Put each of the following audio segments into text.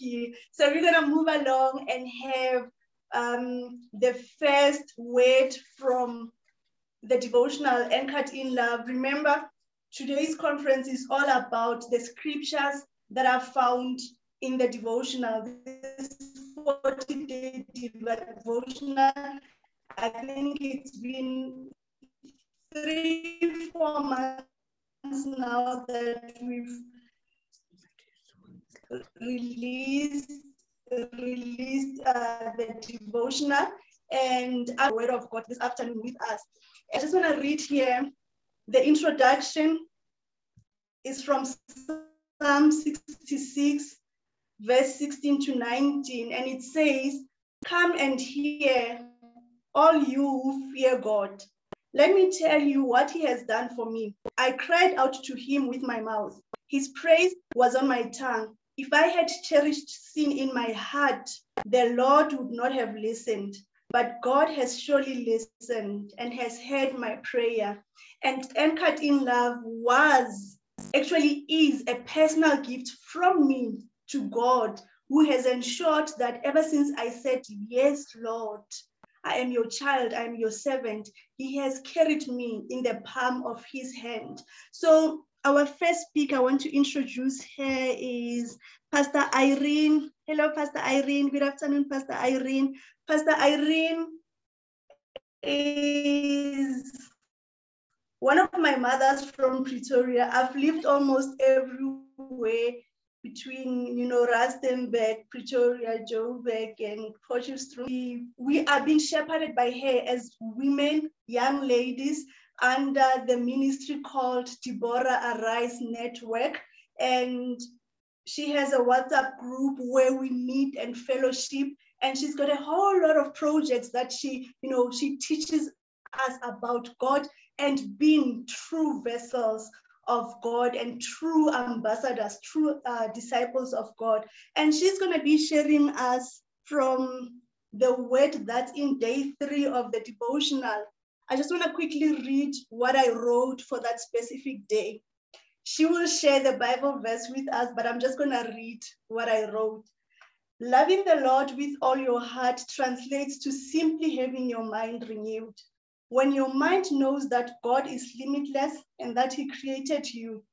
you. So we're going to move along and have um, the first word from the devotional anchored in love. Remember, today's conference is all about the scriptures that are found in the devotional. This 40 day devotional. I think it's been three, four months now that we've released released uh, the devotional and our word of God this afternoon with us. I just want to read here the introduction is from Psalm 66, verse 16 to 19, and it says, Come and hear, all you who fear God. Let me tell you what he has done for me. I cried out to him with my mouth. His praise was on my tongue. If I had cherished sin in my heart, the Lord would not have listened. But God has surely listened and has heard my prayer. And anchored in love was, actually is, a personal gift from me to God, who has ensured that ever since I said, Yes, Lord, I am your child, I am your servant, he has carried me in the palm of his hand. So our first speaker I want to introduce here is Pastor Irene. Hello, Pastor Irene. Good afternoon, Pastor Irene. Pastor Irene is one of my mothers from Pretoria. I've lived almost everywhere between, you know, Rustenburg, Pretoria, Joburg, and Potchefstroom. We are being shepherded by her as women, young ladies, under the ministry called Deborah Arise Network. And she has a WhatsApp group where we meet and fellowship. And she's got a whole lot of projects that she, you know, she teaches us about God and being true vessels of God and true ambassadors, true uh, disciples of God. And she's going to be sharing us from the word that's in day three of the devotional I just want to quickly read what I wrote for that specific day. She will share the Bible verse with us, but I'm just going to read what I wrote. Loving the Lord with all your heart translates to simply having your mind renewed. When your mind knows that God is limitless and that He created you,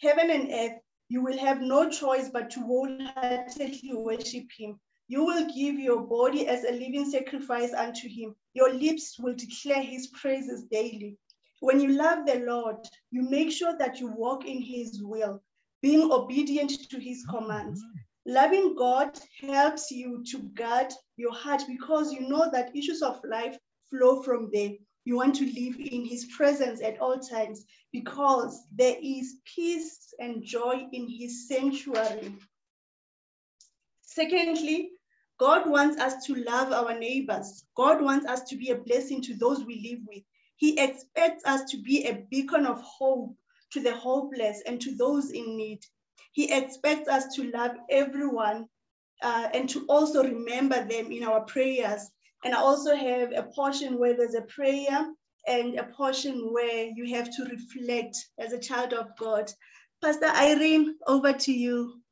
heaven and earth, you will have no choice but to wholeheartedly worship Him. You will give your body as a living sacrifice unto him. Your lips will declare his praises daily. When you love the Lord, you make sure that you walk in his will, being obedient to his commands. Loving God helps you to guard your heart because you know that issues of life flow from there. You want to live in his presence at all times because there is peace and joy in his sanctuary. Secondly, God wants us to love our neighbors. God wants us to be a blessing to those we live with. He expects us to be a beacon of hope to the hopeless and to those in need. He expects us to love everyone uh, and to also remember them in our prayers. And I also have a portion where there's a prayer and a portion where you have to reflect as a child of God. Pastor Irene, over to you.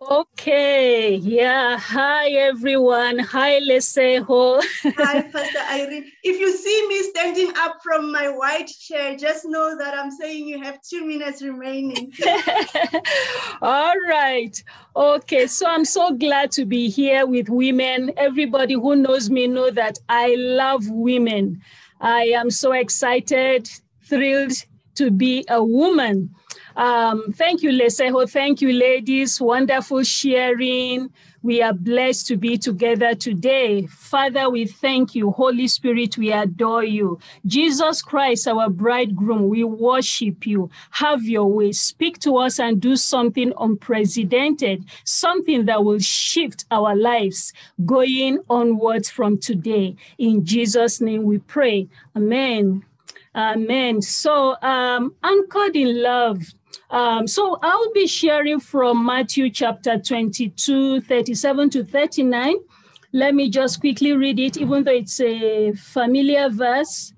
Okay, yeah. Hi, everyone. Hi, Lesego. Hi, Pastor Irene. If you see me standing up from my white chair, just know that I'm saying you have two minutes remaining. All right. Okay, so I'm so glad to be here with women. Everybody who knows me know that I love women. I am so excited, thrilled to be a woman. Um, thank you, Lesego. Thank you, ladies. Wonderful sharing. We are blessed to be together today. Father, we thank you. Holy Spirit, we adore you. Jesus Christ, our bridegroom, we worship you. Have your way. Speak to us and do something unprecedented, something that will shift our lives going onwards from today. In Jesus' name we pray. Amen. Amen. So, um, anchored in love. Um, so I'll be sharing from Matthew chapter 22, 37 to 39. Let me just quickly read it, even though it's a familiar verse.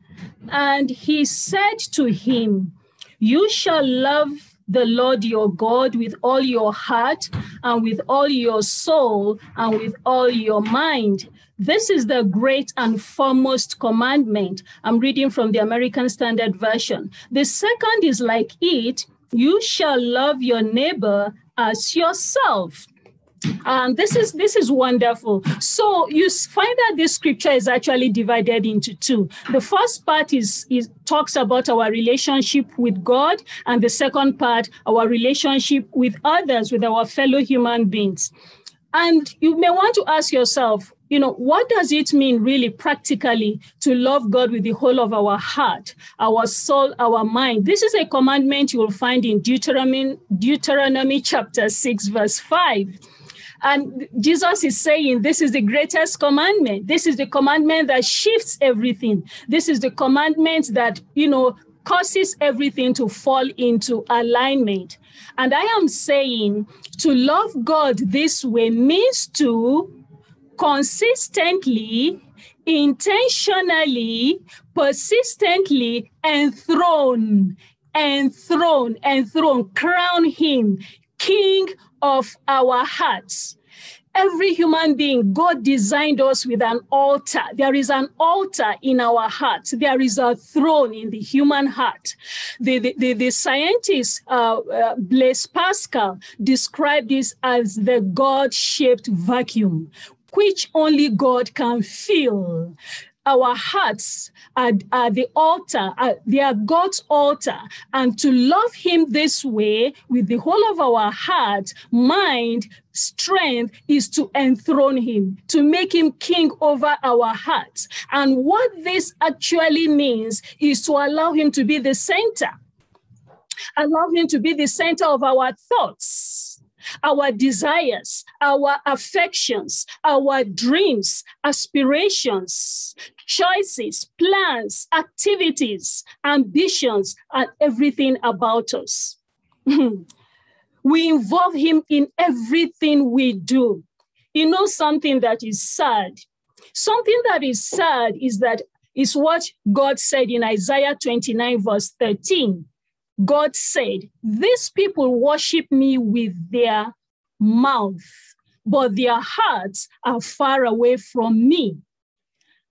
And he said to him, You shall love the Lord your God with all your heart and with all your soul and with all your mind. This is the great and foremost commandment. I'm reading from the American Standard Version. The second is like it you shall love your neighbor as yourself. And this is this is wonderful. So you find that this scripture is actually divided into two. The first part is, is talks about our relationship with God, and the second part, our relationship with others, with our fellow human beings. And you may want to ask yourself, you know, what does it mean really practically to love God with the whole of our heart, our soul, our mind? This is a commandment you will find in Deuteronomy, Deuteronomy chapter 6, verse 5. And Jesus is saying, This is the greatest commandment. This is the commandment that shifts everything. This is the commandment that, you know, causes everything to fall into alignment. And I am saying to love God this way means to consistently, intentionally, persistently enthrone, enthrone, enthrone, crown him king of our hearts. Every human being, God designed us with an altar. There is an altar in our hearts. There is a throne in the human heart. The, the, the, the scientist uh, uh, Blaise Pascal described this as the God shaped vacuum, which only God can fill our hearts are, are the altar, are, they are God's altar. And to love Him this way with the whole of our heart, mind, strength is to enthrone Him, to make Him king over our hearts. And what this actually means is to allow Him to be the center, allow Him to be the center of our thoughts our desires, our affections, our dreams, aspirations, choices, plans, activities, ambitions, and everything about us. we involve Him in everything we do. You know, something that is sad. Something that is sad is that is what God said in Isaiah 29, verse 13. God said, These people worship me with their mouth, but their hearts are far away from me.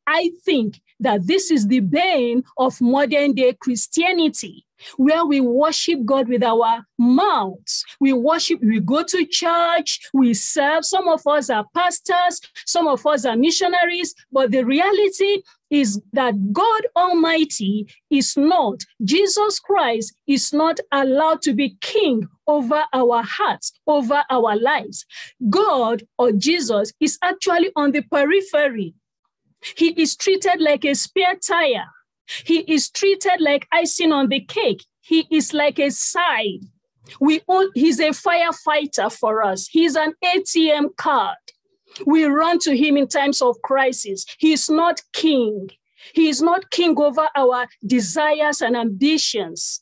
I think that this is the bane of modern day Christianity, where we worship God with our mouths. We worship, we go to church, we serve. Some of us are pastors, some of us are missionaries, but the reality is that God Almighty is not, Jesus Christ is not allowed to be king over our hearts, over our lives. God or Jesus is actually on the periphery. He is treated like a spare tire. He is treated like icing on the cake. He is like a side. We all, he's a firefighter for us. He's an ATM card. We run to him in times of crisis. He is not king. He is not king over our desires and ambitions.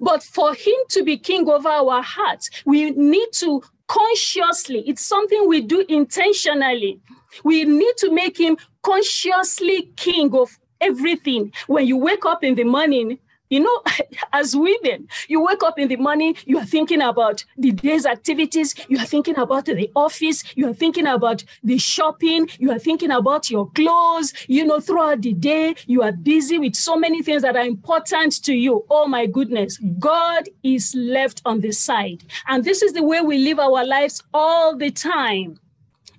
But for him to be king over our hearts, we need to consciously, it's something we do intentionally. We need to make him consciously king of everything. When you wake up in the morning, you know, as women, you wake up in the morning, you are thinking about the day's activities, you are thinking about the office, you are thinking about the shopping, you are thinking about your clothes, you know, throughout the day, you are busy with so many things that are important to you. Oh my goodness, God is left on the side. And this is the way we live our lives all the time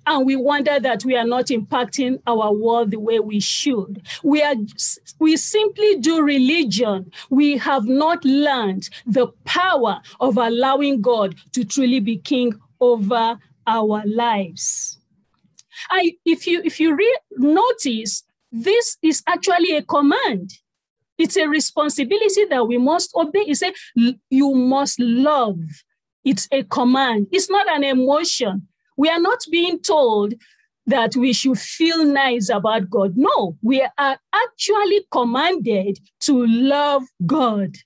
and we wonder that we are not impacting our world the way we should. We are we simply do religion. We have not learned the power of allowing God to truly be king over our lives. I, if you if you re- notice, this is actually a command. It's a responsibility that we must obey. It's a you must love. It's a command. It's not an emotion. We are not being told that we should feel nice about God. No, we are actually commanded to love God.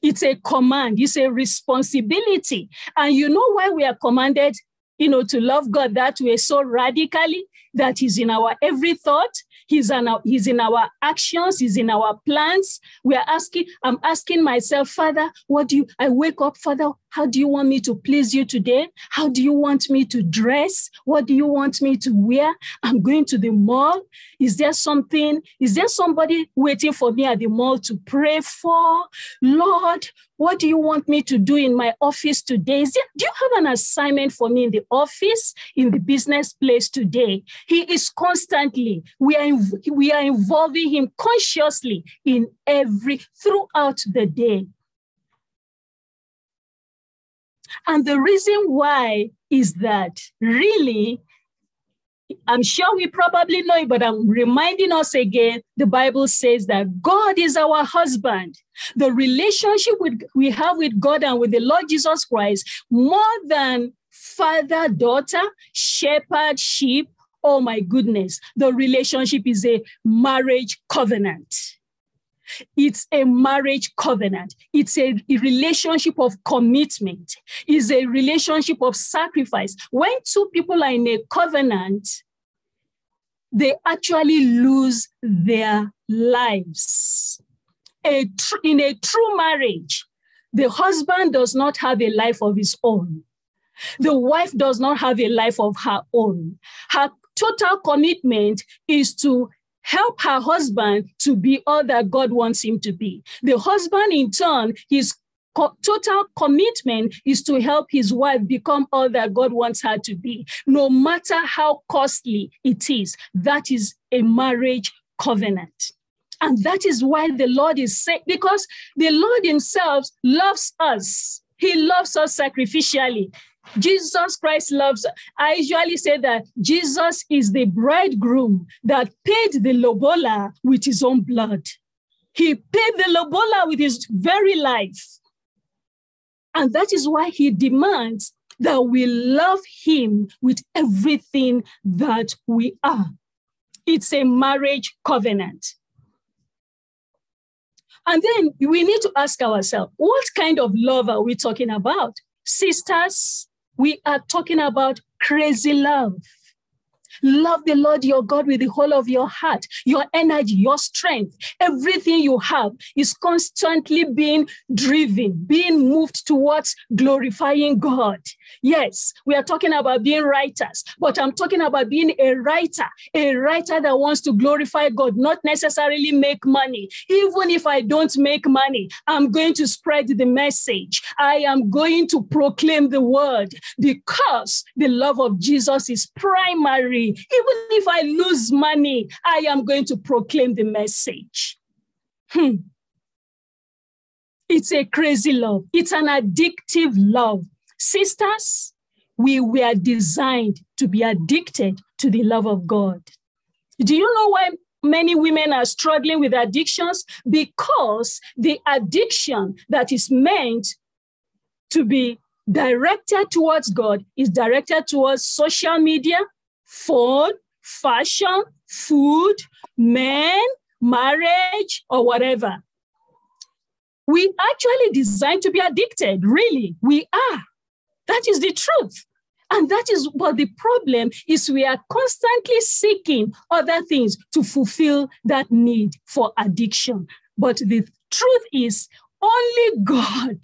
It's a command, it's a responsibility. And you know why we are commanded you know, to love God that way so radically that is in our every thought, He's in our, he's in our actions, he's in our plans. We are asking, I'm asking myself, Father, what do you, I wake up, Father, how do you want me to please you today? How do you want me to dress? What do you want me to wear? I'm going to the mall. Is there something? Is there somebody waiting for me at the mall to pray for? Lord, what do you want me to do in my office today? There, do you have an assignment for me in the office, in the business place today? He is constantly, we are, we are involving him consciously in every, throughout the day. And the reason why is that really, I'm sure we probably know it, but I'm reminding us again the Bible says that God is our husband. The relationship with, we have with God and with the Lord Jesus Christ, more than father, daughter, shepherd, sheep. Oh my goodness, the relationship is a marriage covenant. It's a marriage covenant. It's a, relationship of commitment. It's a relationship of sacrifice. When two people are in a covenant, they actually lose their lives. A tr- in a true marriage, the husband does not have a life of his own. The wife does not have a life of her own. Her total commitment is to help her husband to be all that God wants him to be. The husband, in turn, his co- total commitment is to help his wife become all that God wants her to be, no matter how costly it is. That is a marriage covenant. And that is why the Lord is saying, because the Lord Himself loves us. He loves us sacrificially. Jesus Christ loves. I usually say that Jesus is the bridegroom that paid the lobola with his own blood. He paid the lobola with his very life. And that is why he demands that we love him with everything that we are. It's a marriage covenant. And then we need to ask ourselves what kind of love are we talking about? Sisters, we are talking about crazy love. Love the Lord your God with the whole of your heart, your energy, your strength. Everything you have is constantly being driven, being moved towards glorifying God. Yes, we are talking about being writers, but I'm talking about being a writer, a writer that wants to glorify God, not necessarily make money. Even if I don't make money, I'm going to spread the message. I am going to proclaim the word because the love of Jesus is primary even if I lose money, I am going to proclaim the message. Hmm. It's a crazy love. It's an addictive love. Sisters, we were designed to be addicted to the love of God. Do you know why many women are struggling with addictions? Because the addiction that is meant to be directed towards God is directed towards social media, phone, fashion, food, men, marriage, or whatever. We actually designed to be addicted, really. We are. That is the truth. And that is what the problem is we are constantly seeking other things to fulfill that need for addiction. But the truth is only God,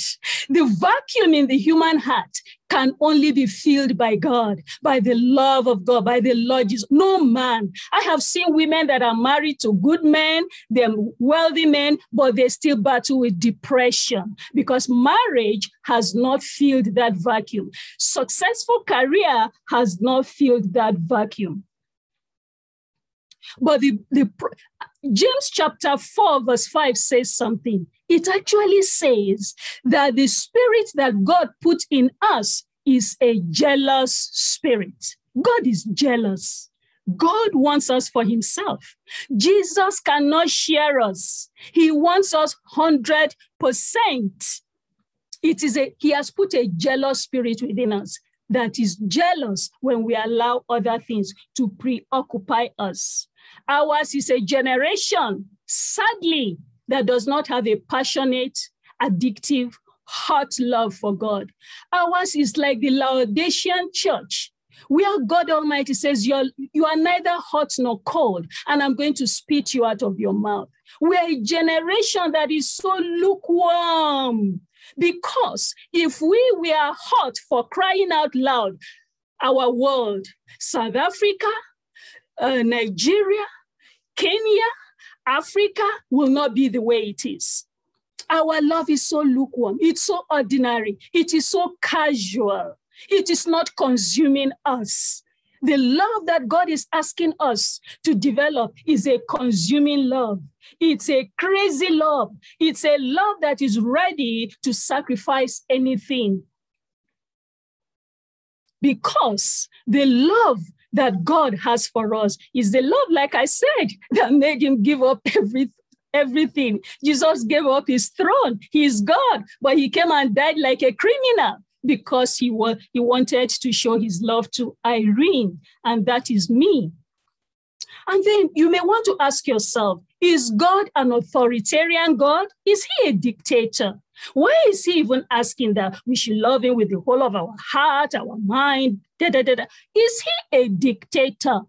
the vacuum in the human heart, can only be filled by God, by the love of God, by the Lord Jesus. No man. I have seen women that are married to good men, they're wealthy men, but they still battle with depression because marriage has not filled that vacuum. Successful career has not filled that vacuum. But the, the James chapter 4, verse 5 says something. It actually says that the spirit that God put in us is a jealous spirit. God is jealous. God wants us for himself. Jesus cannot share us. He wants us 100%. It is a, he has put a jealous spirit within us that is jealous when we allow other things to preoccupy us. Ours is a generation, sadly, that does not have a passionate, addictive, hot love for God. Ours is like the Laodicean church, where God Almighty says, You're, You are neither hot nor cold, and I'm going to spit you out of your mouth. We're a generation that is so lukewarm. Because if we were hot for crying out loud, our world, South Africa, uh, Nigeria, Kenya, Africa will not be the way it is. Our love is so lukewarm, it's so ordinary, it is so casual, it is not consuming us. The love that God is asking us to develop is a consuming love. It's a crazy love. It's a love that is ready to sacrifice anything. Because the love that God has for us is the love, like I said, that made him give up every, everything. Jesus gave up his throne. He is God, but he came and died like a criminal because he, was, he wanted to show his love to Irene, and that is me. And then you may want to ask yourself is God an authoritarian God? Is he a dictator? Why is he even asking that we should love him with the whole of our heart, our mind? Da, da, da, da. Is he a dictator?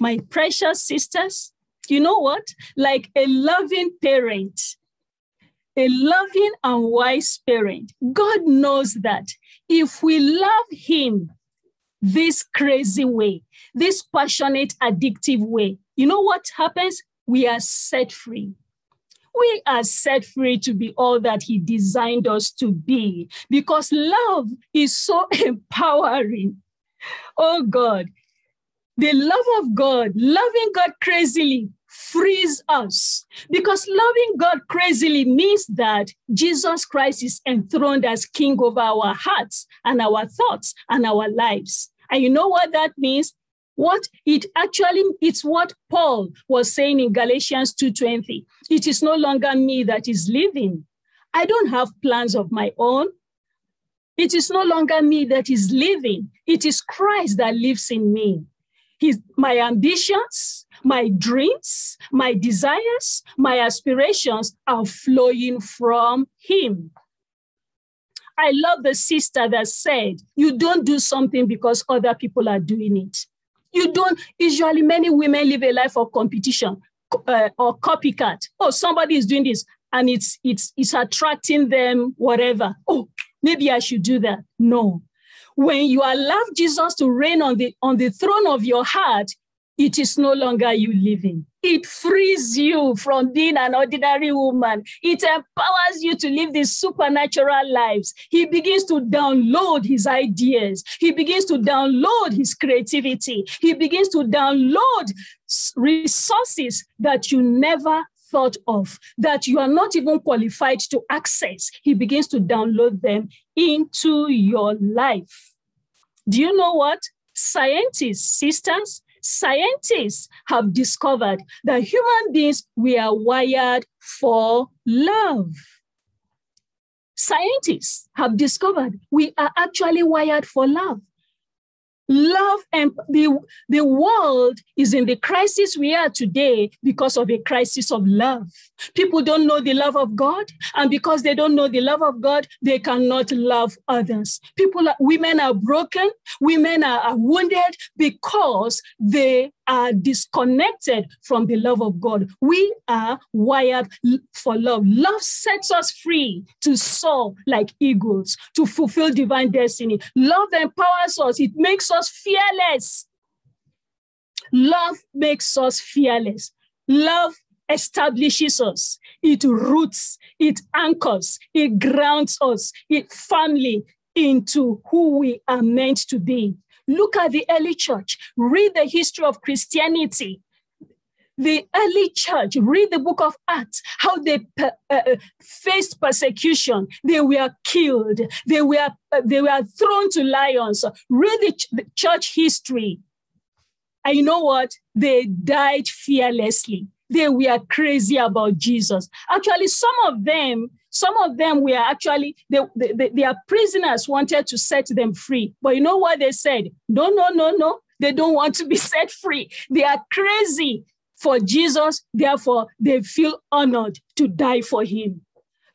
My precious sisters, you know what? Like a loving parent, a loving and wise parent, God knows that if we love him this crazy way, this passionate, addictive way, you know what happens? We are set free we are set free to be all that He designed us to be because love is so empowering. Oh God, the love of God, loving God crazily frees us because loving God crazily means that Jesus Christ is enthroned as king over our hearts and our thoughts and our lives. And you know what that means? what it actually it's what paul was saying in galatians 2.20 it is no longer me that is living i don't have plans of my own it is no longer me that is living it is christ that lives in me His, my ambitions my dreams my desires my aspirations are flowing from him I love the sister that said, You don't do something because other people are doing it. You don't, usually, many women live a life of competition uh, or copycat. Oh, somebody is doing this and it's, it's, it's attracting them, whatever. Oh, maybe I should do that. No. When you allow Jesus to reign on the, on the throne of your heart, it is no longer you living. It frees you from being an ordinary woman. It empowers you to live these supernatural lives. He begins to download his ideas. He begins to download his creativity. He begins to download resources that you never thought of, that you are not even qualified to access. He begins to download them into your life. Do you know what? Scientists, sisters, scientists have discovered that human beings we are wired for love. Scientists have discovered we are actually wired for love. Love and the, the world is in the crisis we are today because of a crisis of love. People don't know the love of God, and because they don't know the love of God, they cannot love others. People, women are broken, women are, are wounded because they are disconnected from the love of God. We are wired for love. Love sets us free to soar like eagles, to fulfill divine destiny. Love empowers us, it makes us fearless. Love makes us fearless. Love establishes us, it roots, it anchors, it grounds us, it firmly into who we are meant to be. Look at the early church, read the history of Christianity. The early church, read the book of Acts, how they uh, uh, faced persecution. They were killed. They were, uh, they were thrown to lions. Read the, ch- the church history. And you know what? They died fearlessly. They were crazy about Jesus. Actually, some of them some of them were actually, they, they, they, their prisoners wanted to set them free. But you know what they said? No, no, no, no. They don't want to be set free. They are crazy for Jesus. Therefore, they feel honored to die for him.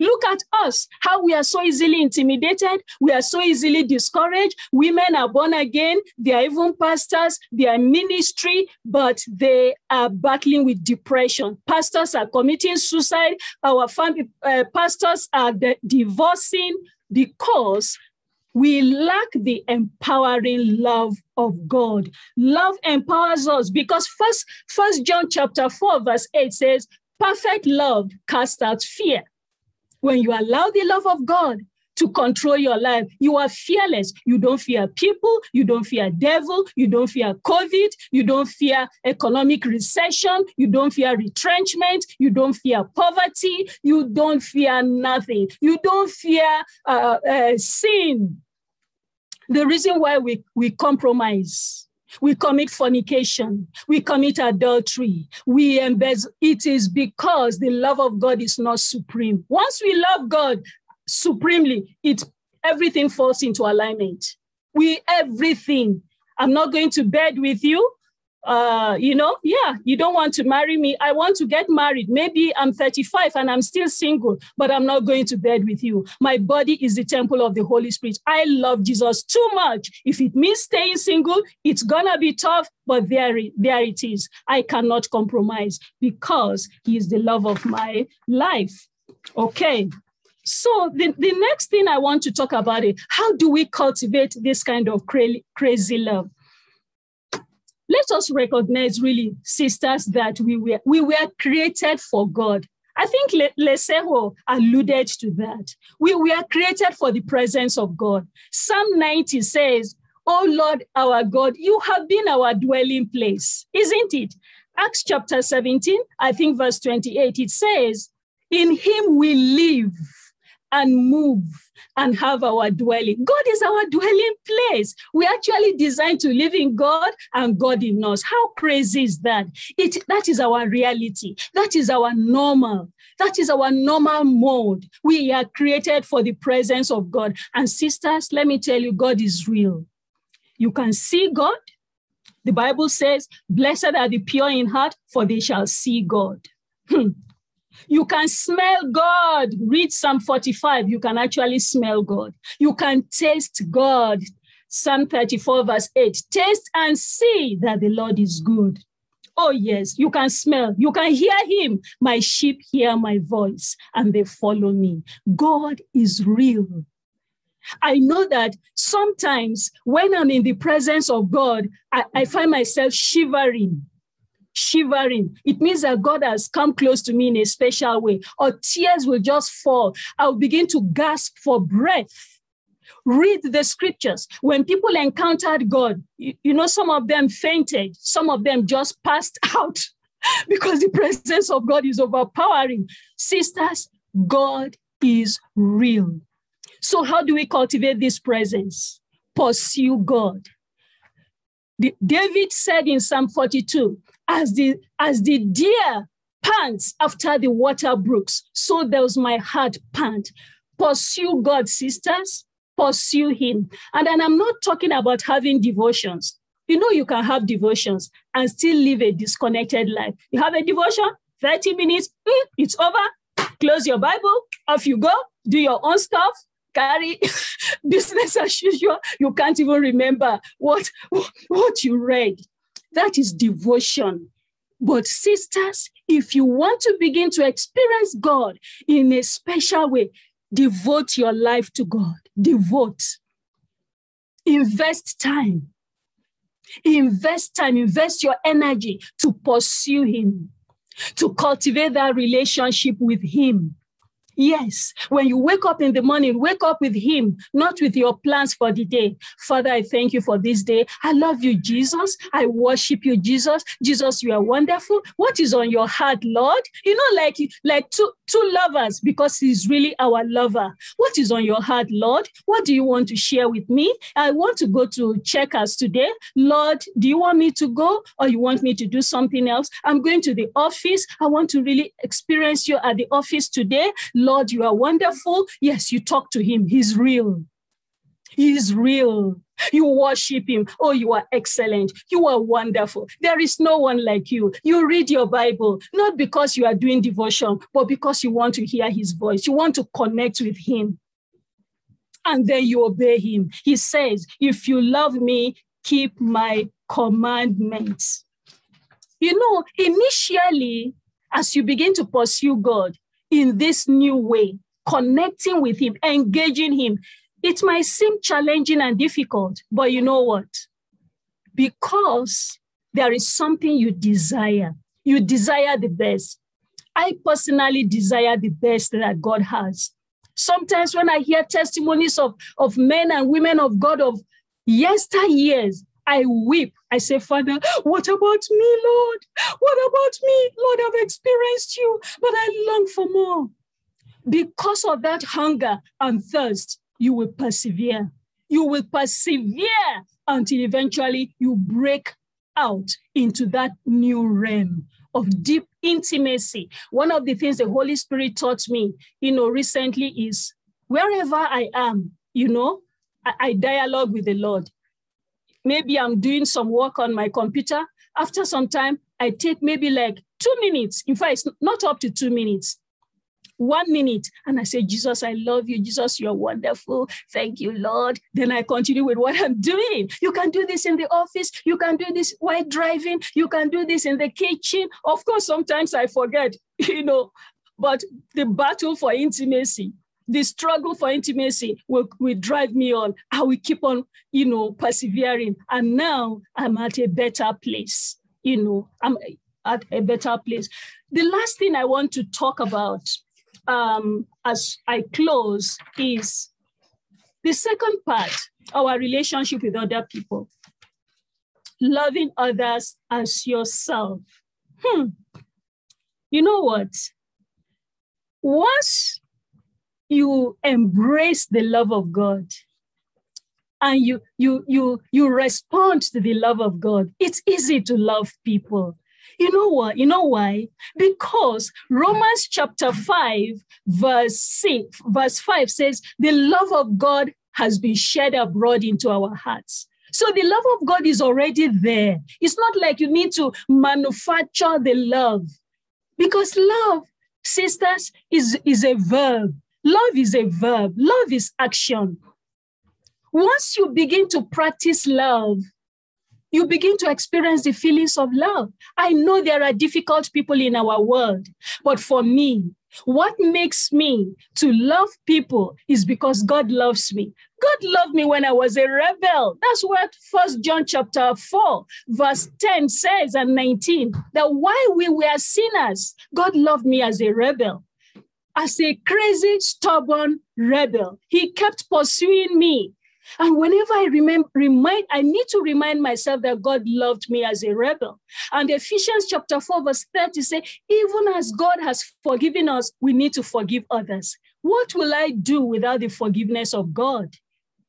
Look at us, how we are so easily intimidated. We are so easily discouraged. Women are born again. They are even pastors. They are ministry, but they are battling with depression. Pastors are committing suicide. Our family uh, pastors are divorcing because we lack the empowering love of God. Love empowers us because first, first John chapter 4, verse 8 says, perfect love casts out fear. When you allow the love of God to control your life, you are fearless. You don't fear people, you don't fear devil, you don't fear COVID, you don't fear economic recession, you don't fear retrenchment, you don't fear poverty, you don't fear nothing. You don't fear uh, uh, sin. The reason why we, we compromise, we commit fornication, we commit adultery, we embezzle, it is because the love of God is not supreme. Once we love God supremely, it everything falls into alignment. We everything. I'm not going to bed with you uh, you know, yeah, you don't want to marry me. I want to get married. Maybe I'm 35 and I'm still single, but I'm not going to bed with you. My body is the temple of the Holy Spirit. I love Jesus too much. If it means staying single, it's gonna be tough, but there, there it is. I cannot compromise because he is the love of my life. Okay. So the, the next thing I want to talk about is how do we cultivate this kind of cra- crazy love? Let us recognize really, sisters, that we were, we were created for God. I think Le- Lesego alluded to that. We were created for the presence of God. Psalm 90 says, Oh Lord, our God, you have been our dwelling place, isn't it? Acts chapter 17, I think verse 28, it says, In him we live and move and have our dwelling. God is our dwelling place. We actually designed to live in God and God in us. How crazy is that? It that is our reality. That is our normal. That is our normal mode. We are created for the presence of God. And sisters, let me tell you, God is real. You can see God. The Bible says, Blessed are the pure in heart, for they shall see God. Hmm. You can smell God. Read Psalm 45. You can actually smell God. You can taste God. Psalm 34, verse 8. Taste and see that the Lord is good. Oh, yes, you can smell, you can hear him. My sheep hear my voice and they follow me. God is real. I know that sometimes when I'm in the presence of God, I, I find myself shivering shivering. It means that God has come close to me in a special way, or tears will just fall. I'll begin to gasp for breath. Read the scriptures. When people encountered God, you, you know, some of them fainted, some of them just passed out because the presence of God is overpowering. Sisters, God is real. So, how do we cultivate this presence? Pursue God. David said in Psalm 42, as the, as the deer pants after the water brooks, so does my heart pant. Pursue God, sisters, pursue Him. And then I'm not talking about having devotions. You know, you can have devotions and still live a disconnected life. You have a devotion, 30 minutes, mm, it's over. Close your Bible, off you go, do your own stuff, carry business as usual. You can't even remember what, what you read. That is devotion. But, sisters, if you want to begin to experience God in a special way, devote your life to God. Devote. Invest time. Invest time, invest your energy to pursue Him, to cultivate that relationship with Him. Yes, when you wake up in the morning, wake up with Him, not with your plans for the day. Father, I thank you for this day. I love you, Jesus. I worship you, Jesus. Jesus, you are wonderful. What is on your heart, Lord? You know, like like two two lovers, because He's really our lover. What is on your heart, Lord? What do you want to share with me? I want to go to checkers today. Lord, do you want me to go or you want me to do something else? I'm going to the office. I want to really experience you at the office today. Lord, you are wonderful. Yes, you talk to him. He's real. He's real. You worship him. Oh, you are excellent. You are wonderful. There is no one like you. You read your Bible, not because you are doing devotion, but because you want to hear his voice. You want to connect with him. And then you obey him. He says, If you love me, keep my commandments. You know, initially, as you begin to pursue God in this new way, connecting with him, engaging him, it might seem challenging and difficult, but you know what? Because there is something you desire, you desire the best. I personally desire the best that God has. Sometimes when I hear testimonies of, of men and women of God of yesteryears, I weep. I say, Father, what about me, Lord? What about me? Lord, I've experienced you, but I long for more. Because of that hunger and thirst, you will persevere. You will persevere until eventually you break out into that new realm of deep intimacy. One of the things the Holy Spirit taught me, you know, recently is wherever I am, you know, I, I dialogue with the Lord. Maybe I'm doing some work on my computer. After some time, I take maybe like two minutes. In fact, it's not up to two minutes one minute and I say, Jesus, I love you. Jesus, you're wonderful. Thank you, Lord. Then I continue with what I'm doing. You can do this in the office. You can do this while driving. You can do this in the kitchen. Of course, sometimes I forget, you know, but the battle for intimacy, the struggle for intimacy will, will drive me on. I will keep on, you know, persevering. And now I'm at a better place. You know, I'm at a better place. The last thing I want to talk about um, as I close is the second part, our relationship with other people. Loving others as yourself. Hmm. You know what? Once you embrace the love of God and you you you you respond to the love of God, it's easy to love people. You know what? You know why? Because Romans chapter 5, verse 6, verse 5 says, the love of God has been shed abroad into our hearts. So the love of God is already there. It's not like you need to manufacture the love. Because love, sisters, is, is a verb. Love is a verb. Love is action. Once you begin to practice love, you begin to experience the feelings of love. I know there are difficult people in our world, but for me, what makes me to love people is because God loves me. God loved me when I was a rebel. That's what First John chapter 4, verse 10 says and 19. That while we were sinners, God loved me as a rebel. As a crazy, stubborn rebel, he kept pursuing me. And whenever I remember, remind, I need to remind myself that God loved me as a rebel. And Ephesians chapter 4, verse 30 say, even as God has forgiven us, we need to forgive others. What will I do without the forgiveness of God?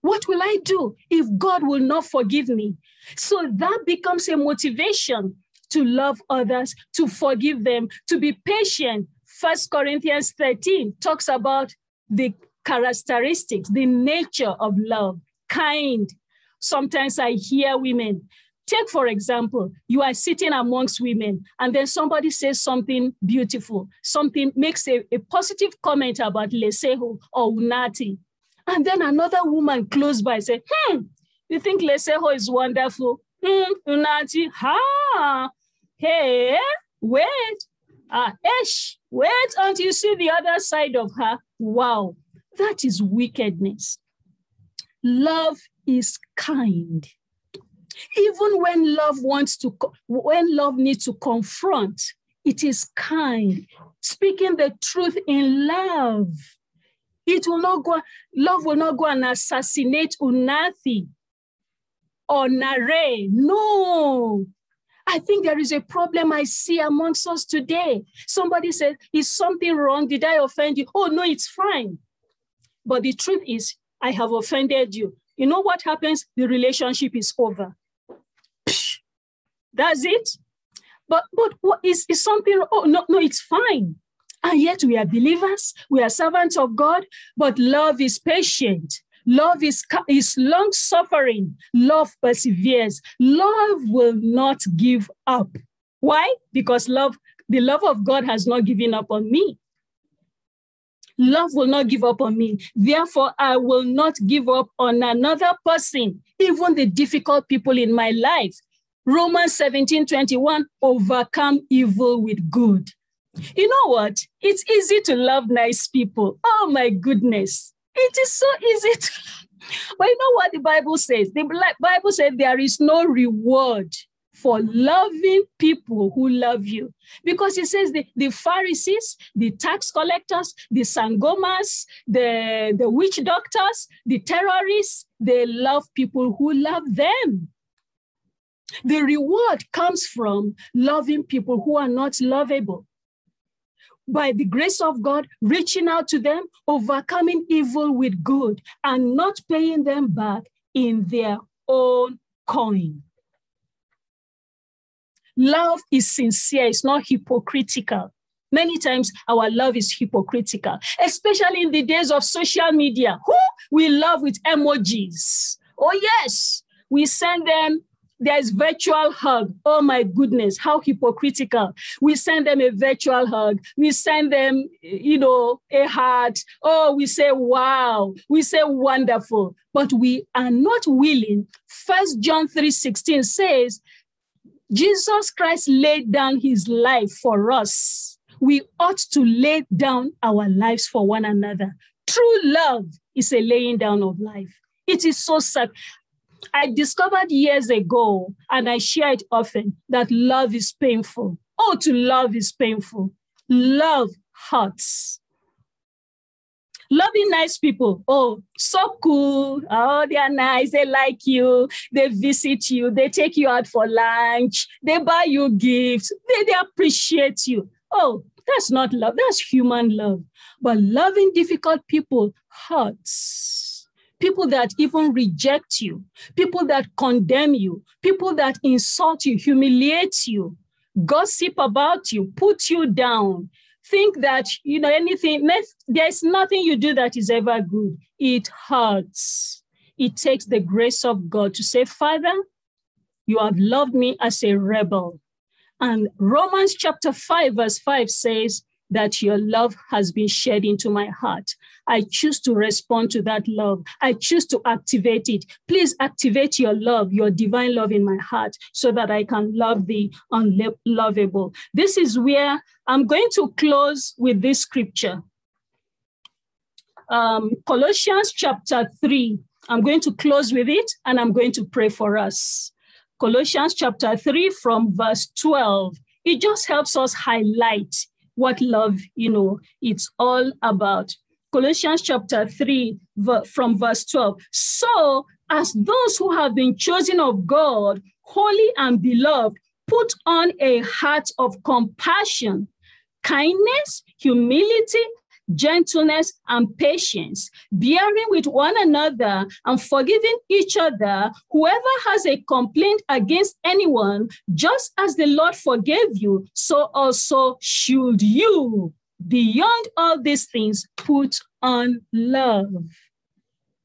What will I do if God will not forgive me? So that becomes a motivation to love others, to forgive them, to be patient. First Corinthians 13 talks about the characteristics, the nature of love, kind. Sometimes I hear women. Take, for example, you are sitting amongst women, and then somebody says something beautiful, something makes a, a positive comment about Lesego or Unathi. And then another woman close by say, Hmm, you think Lesego is wonderful? Hmm, Unathi, ha, hey, wait, ah, ish, wait until you see the other side of her. Wow, that is wickedness. Love is kind. Even when love wants to, when love needs to confront, it is kind. Speaking the truth in love. It will not go, love will not go and assassinate Unathi or Nare. No. I think there is a problem I see amongst us today. Somebody said, Is something wrong? Did I offend you? Oh, no, it's fine. But the truth is, I have offended you. You know what happens? The relationship is over. That's it. But but what is, is something? Oh no, no, it's fine. And yet we are believers, we are servants of God, but love is patient. Love is, is long suffering. Love perseveres. Love will not give up. Why? Because love, the love of God has not given up on me. Love will not give up on me. Therefore, I will not give up on another person, even the difficult people in my life. Romans 17 21, overcome evil with good. You know what? It's easy to love nice people. Oh my goodness. It is so easy to. But you know what the Bible says? The Bible says there is no reward for loving people who love you. Because it says the, the Pharisees, the tax collectors, the Sangomas, the, the witch doctors, the terrorists, they love people who love them. The reward comes from loving people who are not lovable. By the grace of God, reaching out to them, overcoming evil with good, and not paying them back in their own coin. Love is sincere, it's not hypocritical. Many times our love is hypocritical, especially in the days of social media. Who we love with emojis. Oh, yes, we send them there's virtual hug. Oh my goodness, how hypocritical. We send them a virtual hug. We send them, you know, a heart. Oh, we say wow. We say wonderful. But we are not willing. First John 3:16 says, Jesus Christ laid down his life for us. We ought to lay down our lives for one another. True love is a laying down of life. It is so sad. I discovered years ago, and I share it often, that love is painful. Oh, to love is painful. Love hurts. Loving nice people. Oh, so cool. Oh, they are nice. They like you. They visit you. They take you out for lunch. They buy you gifts. They, they appreciate you. Oh, that's not love. That's human love. But loving difficult people hurts. People that even reject you, people that condemn you, people that insult you, humiliate you, gossip about you, put you down, think that you know anything there's nothing you do that is ever good. It hurts. It takes the grace of god to say father you have loved me as a rebel. And romans chapter 5 verse 5 says that your love has been shed into my heart. I choose to respond to that love. I choose to activate it. Please activate your love, your divine love in my heart, so that I can love the unlovable. This is where I'm going to close with this scripture. Um, Colossians chapter 3. I'm going to close with it and I'm going to pray for us. Colossians chapter 3 from verse 12. It just helps us highlight what love, you know, it's all about. Colossians chapter 3, from verse 12. So, as those who have been chosen of God, holy and beloved, put on a heart of compassion, kindness, humility, gentleness, and patience, bearing with one another and forgiving each other. Whoever has a complaint against anyone, just as the Lord forgave you, so also should you. Beyond all these things, put on love.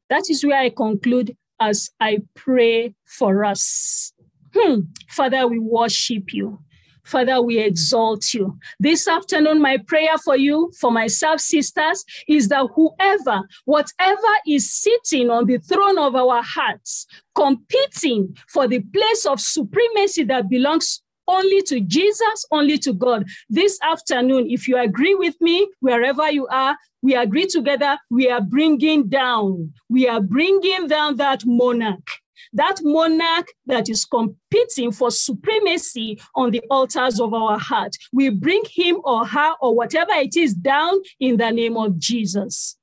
That is where I conclude as I pray for us. Hmm. Father, we worship you. Father, we exalt you. This afternoon, my prayer for you, for myself, sisters, is that whoever, whatever is sitting on the throne of our hearts, competing for the place of supremacy that belongs only to Jesus, only to God. This afternoon, if you agree with me, wherever you are, we agree together, we are bringing down, we are bringing down that monarch that monarch that is competing for supremacy on the altars of our heart. We bring him or her or whatever it is down in the name of Jesus.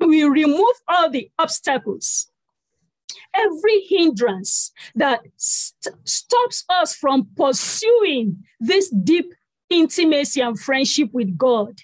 We remove all the obstacles, every hindrance that st- stops us from pursuing this deep intimacy and friendship with God.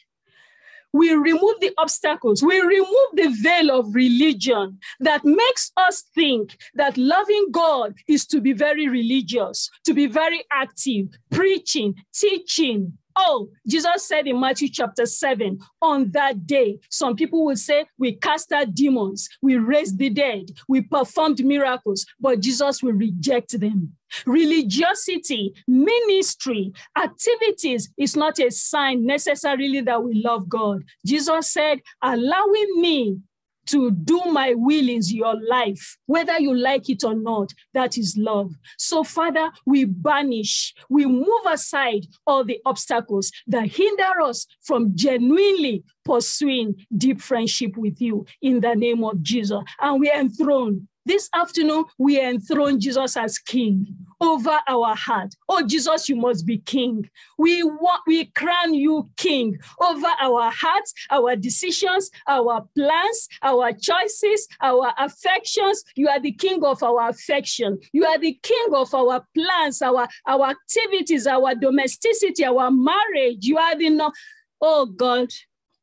We remove the obstacles, we remove the veil of religion that makes us think that loving God is to be very religious, to be very active, preaching, teaching, Oh, Jesus said in Matthew chapter 7, on that day, some people will say, We cast out demons, we raised the dead, we performed miracles, but Jesus will reject them. Religiosity, ministry, activities is not a sign necessarily that we love God. Jesus said, allowing me to do my will in your life, whether you like it or not. That is love. So, Father, we banish, we move aside all the obstacles that hinder us from genuinely pursuing deep friendship with you in the name of Jesus. And we enthrone this afternoon, we enthrone Jesus as King over our heart. Oh, Jesus, you must be King. We we crown you King over our hearts, our decisions, our plans, our choices, our affections. You are the King of our affection. You are the King of our plans, our, our activities, our domesticity, our marriage. You are the no. Oh God,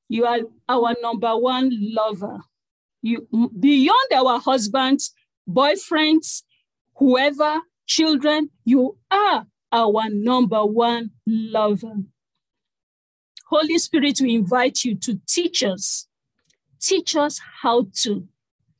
you are our number one lover you beyond our husbands, boyfriends, whoever, children, you are our number one lover. Holy Spirit, we invite you to teach us, teach us how to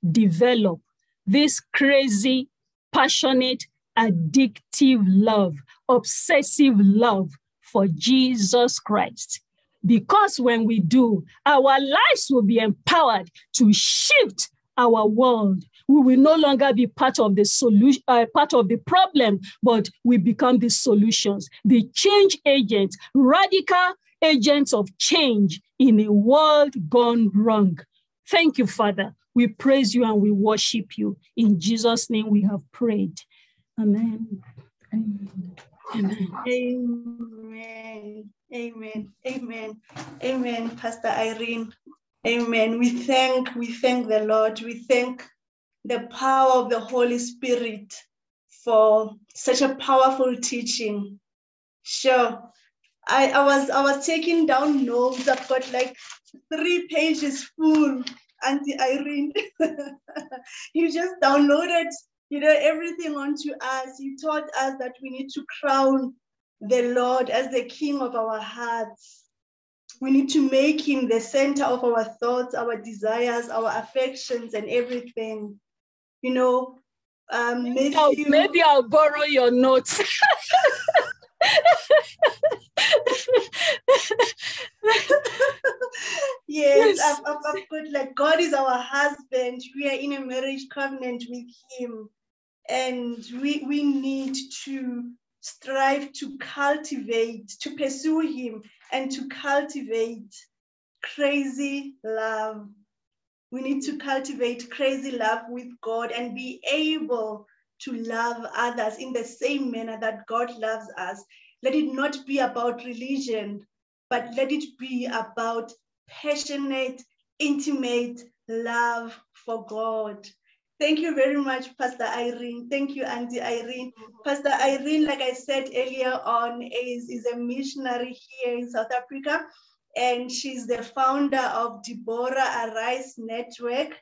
develop this crazy, passionate, addictive love, obsessive love for Jesus Christ. Because when we do, our lives will be empowered to shift our world. We will no longer be part of the solution, uh, part of the problem, but we become the solutions, the change agents, radical agents of change in a world gone wrong. Thank you, Father. We praise you and we worship you. In Jesus' name we have prayed. Amen. Amen. Amen. Amen. Amen. Amen. Amen, Pastor Irene. Amen. We thank, we thank the Lord. We thank the power of the Holy Spirit for such a powerful teaching. Sure. I, I was I was taking down notes. I've got like three pages full, Auntie Irene. you just downloaded, you know, everything onto us. You taught us that we need to crown the Lord as the King of our hearts. We need to make him the center of our thoughts, our desires, our affections, and everything. You know, um, maybe, I'll, maybe I'll borrow your notes. yes, yes. I've, I've, I've put like God is our husband. We are in a marriage covenant with Him, and we we need to strive to cultivate, to pursue Him, and to cultivate crazy love. We need to cultivate crazy love with God and be able to love others in the same manner that God loves us. Let it not be about religion, but let it be about passionate, intimate love for God. Thank you very much, Pastor Irene. Thank you, Auntie Irene. Pastor Irene, like I said earlier on, is, is a missionary here in South Africa, and she's the founder of Deborah Arise Network.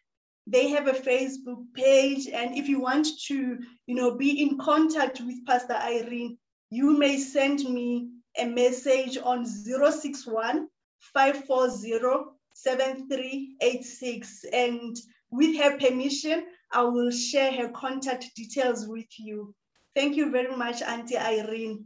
They have a Facebook page, and if you want to, you know, be in contact with Pastor Irene, you may send me a message on 061 540 7386. And with her permission, I will share her contact details with you. Thank you very much, Auntie Irene.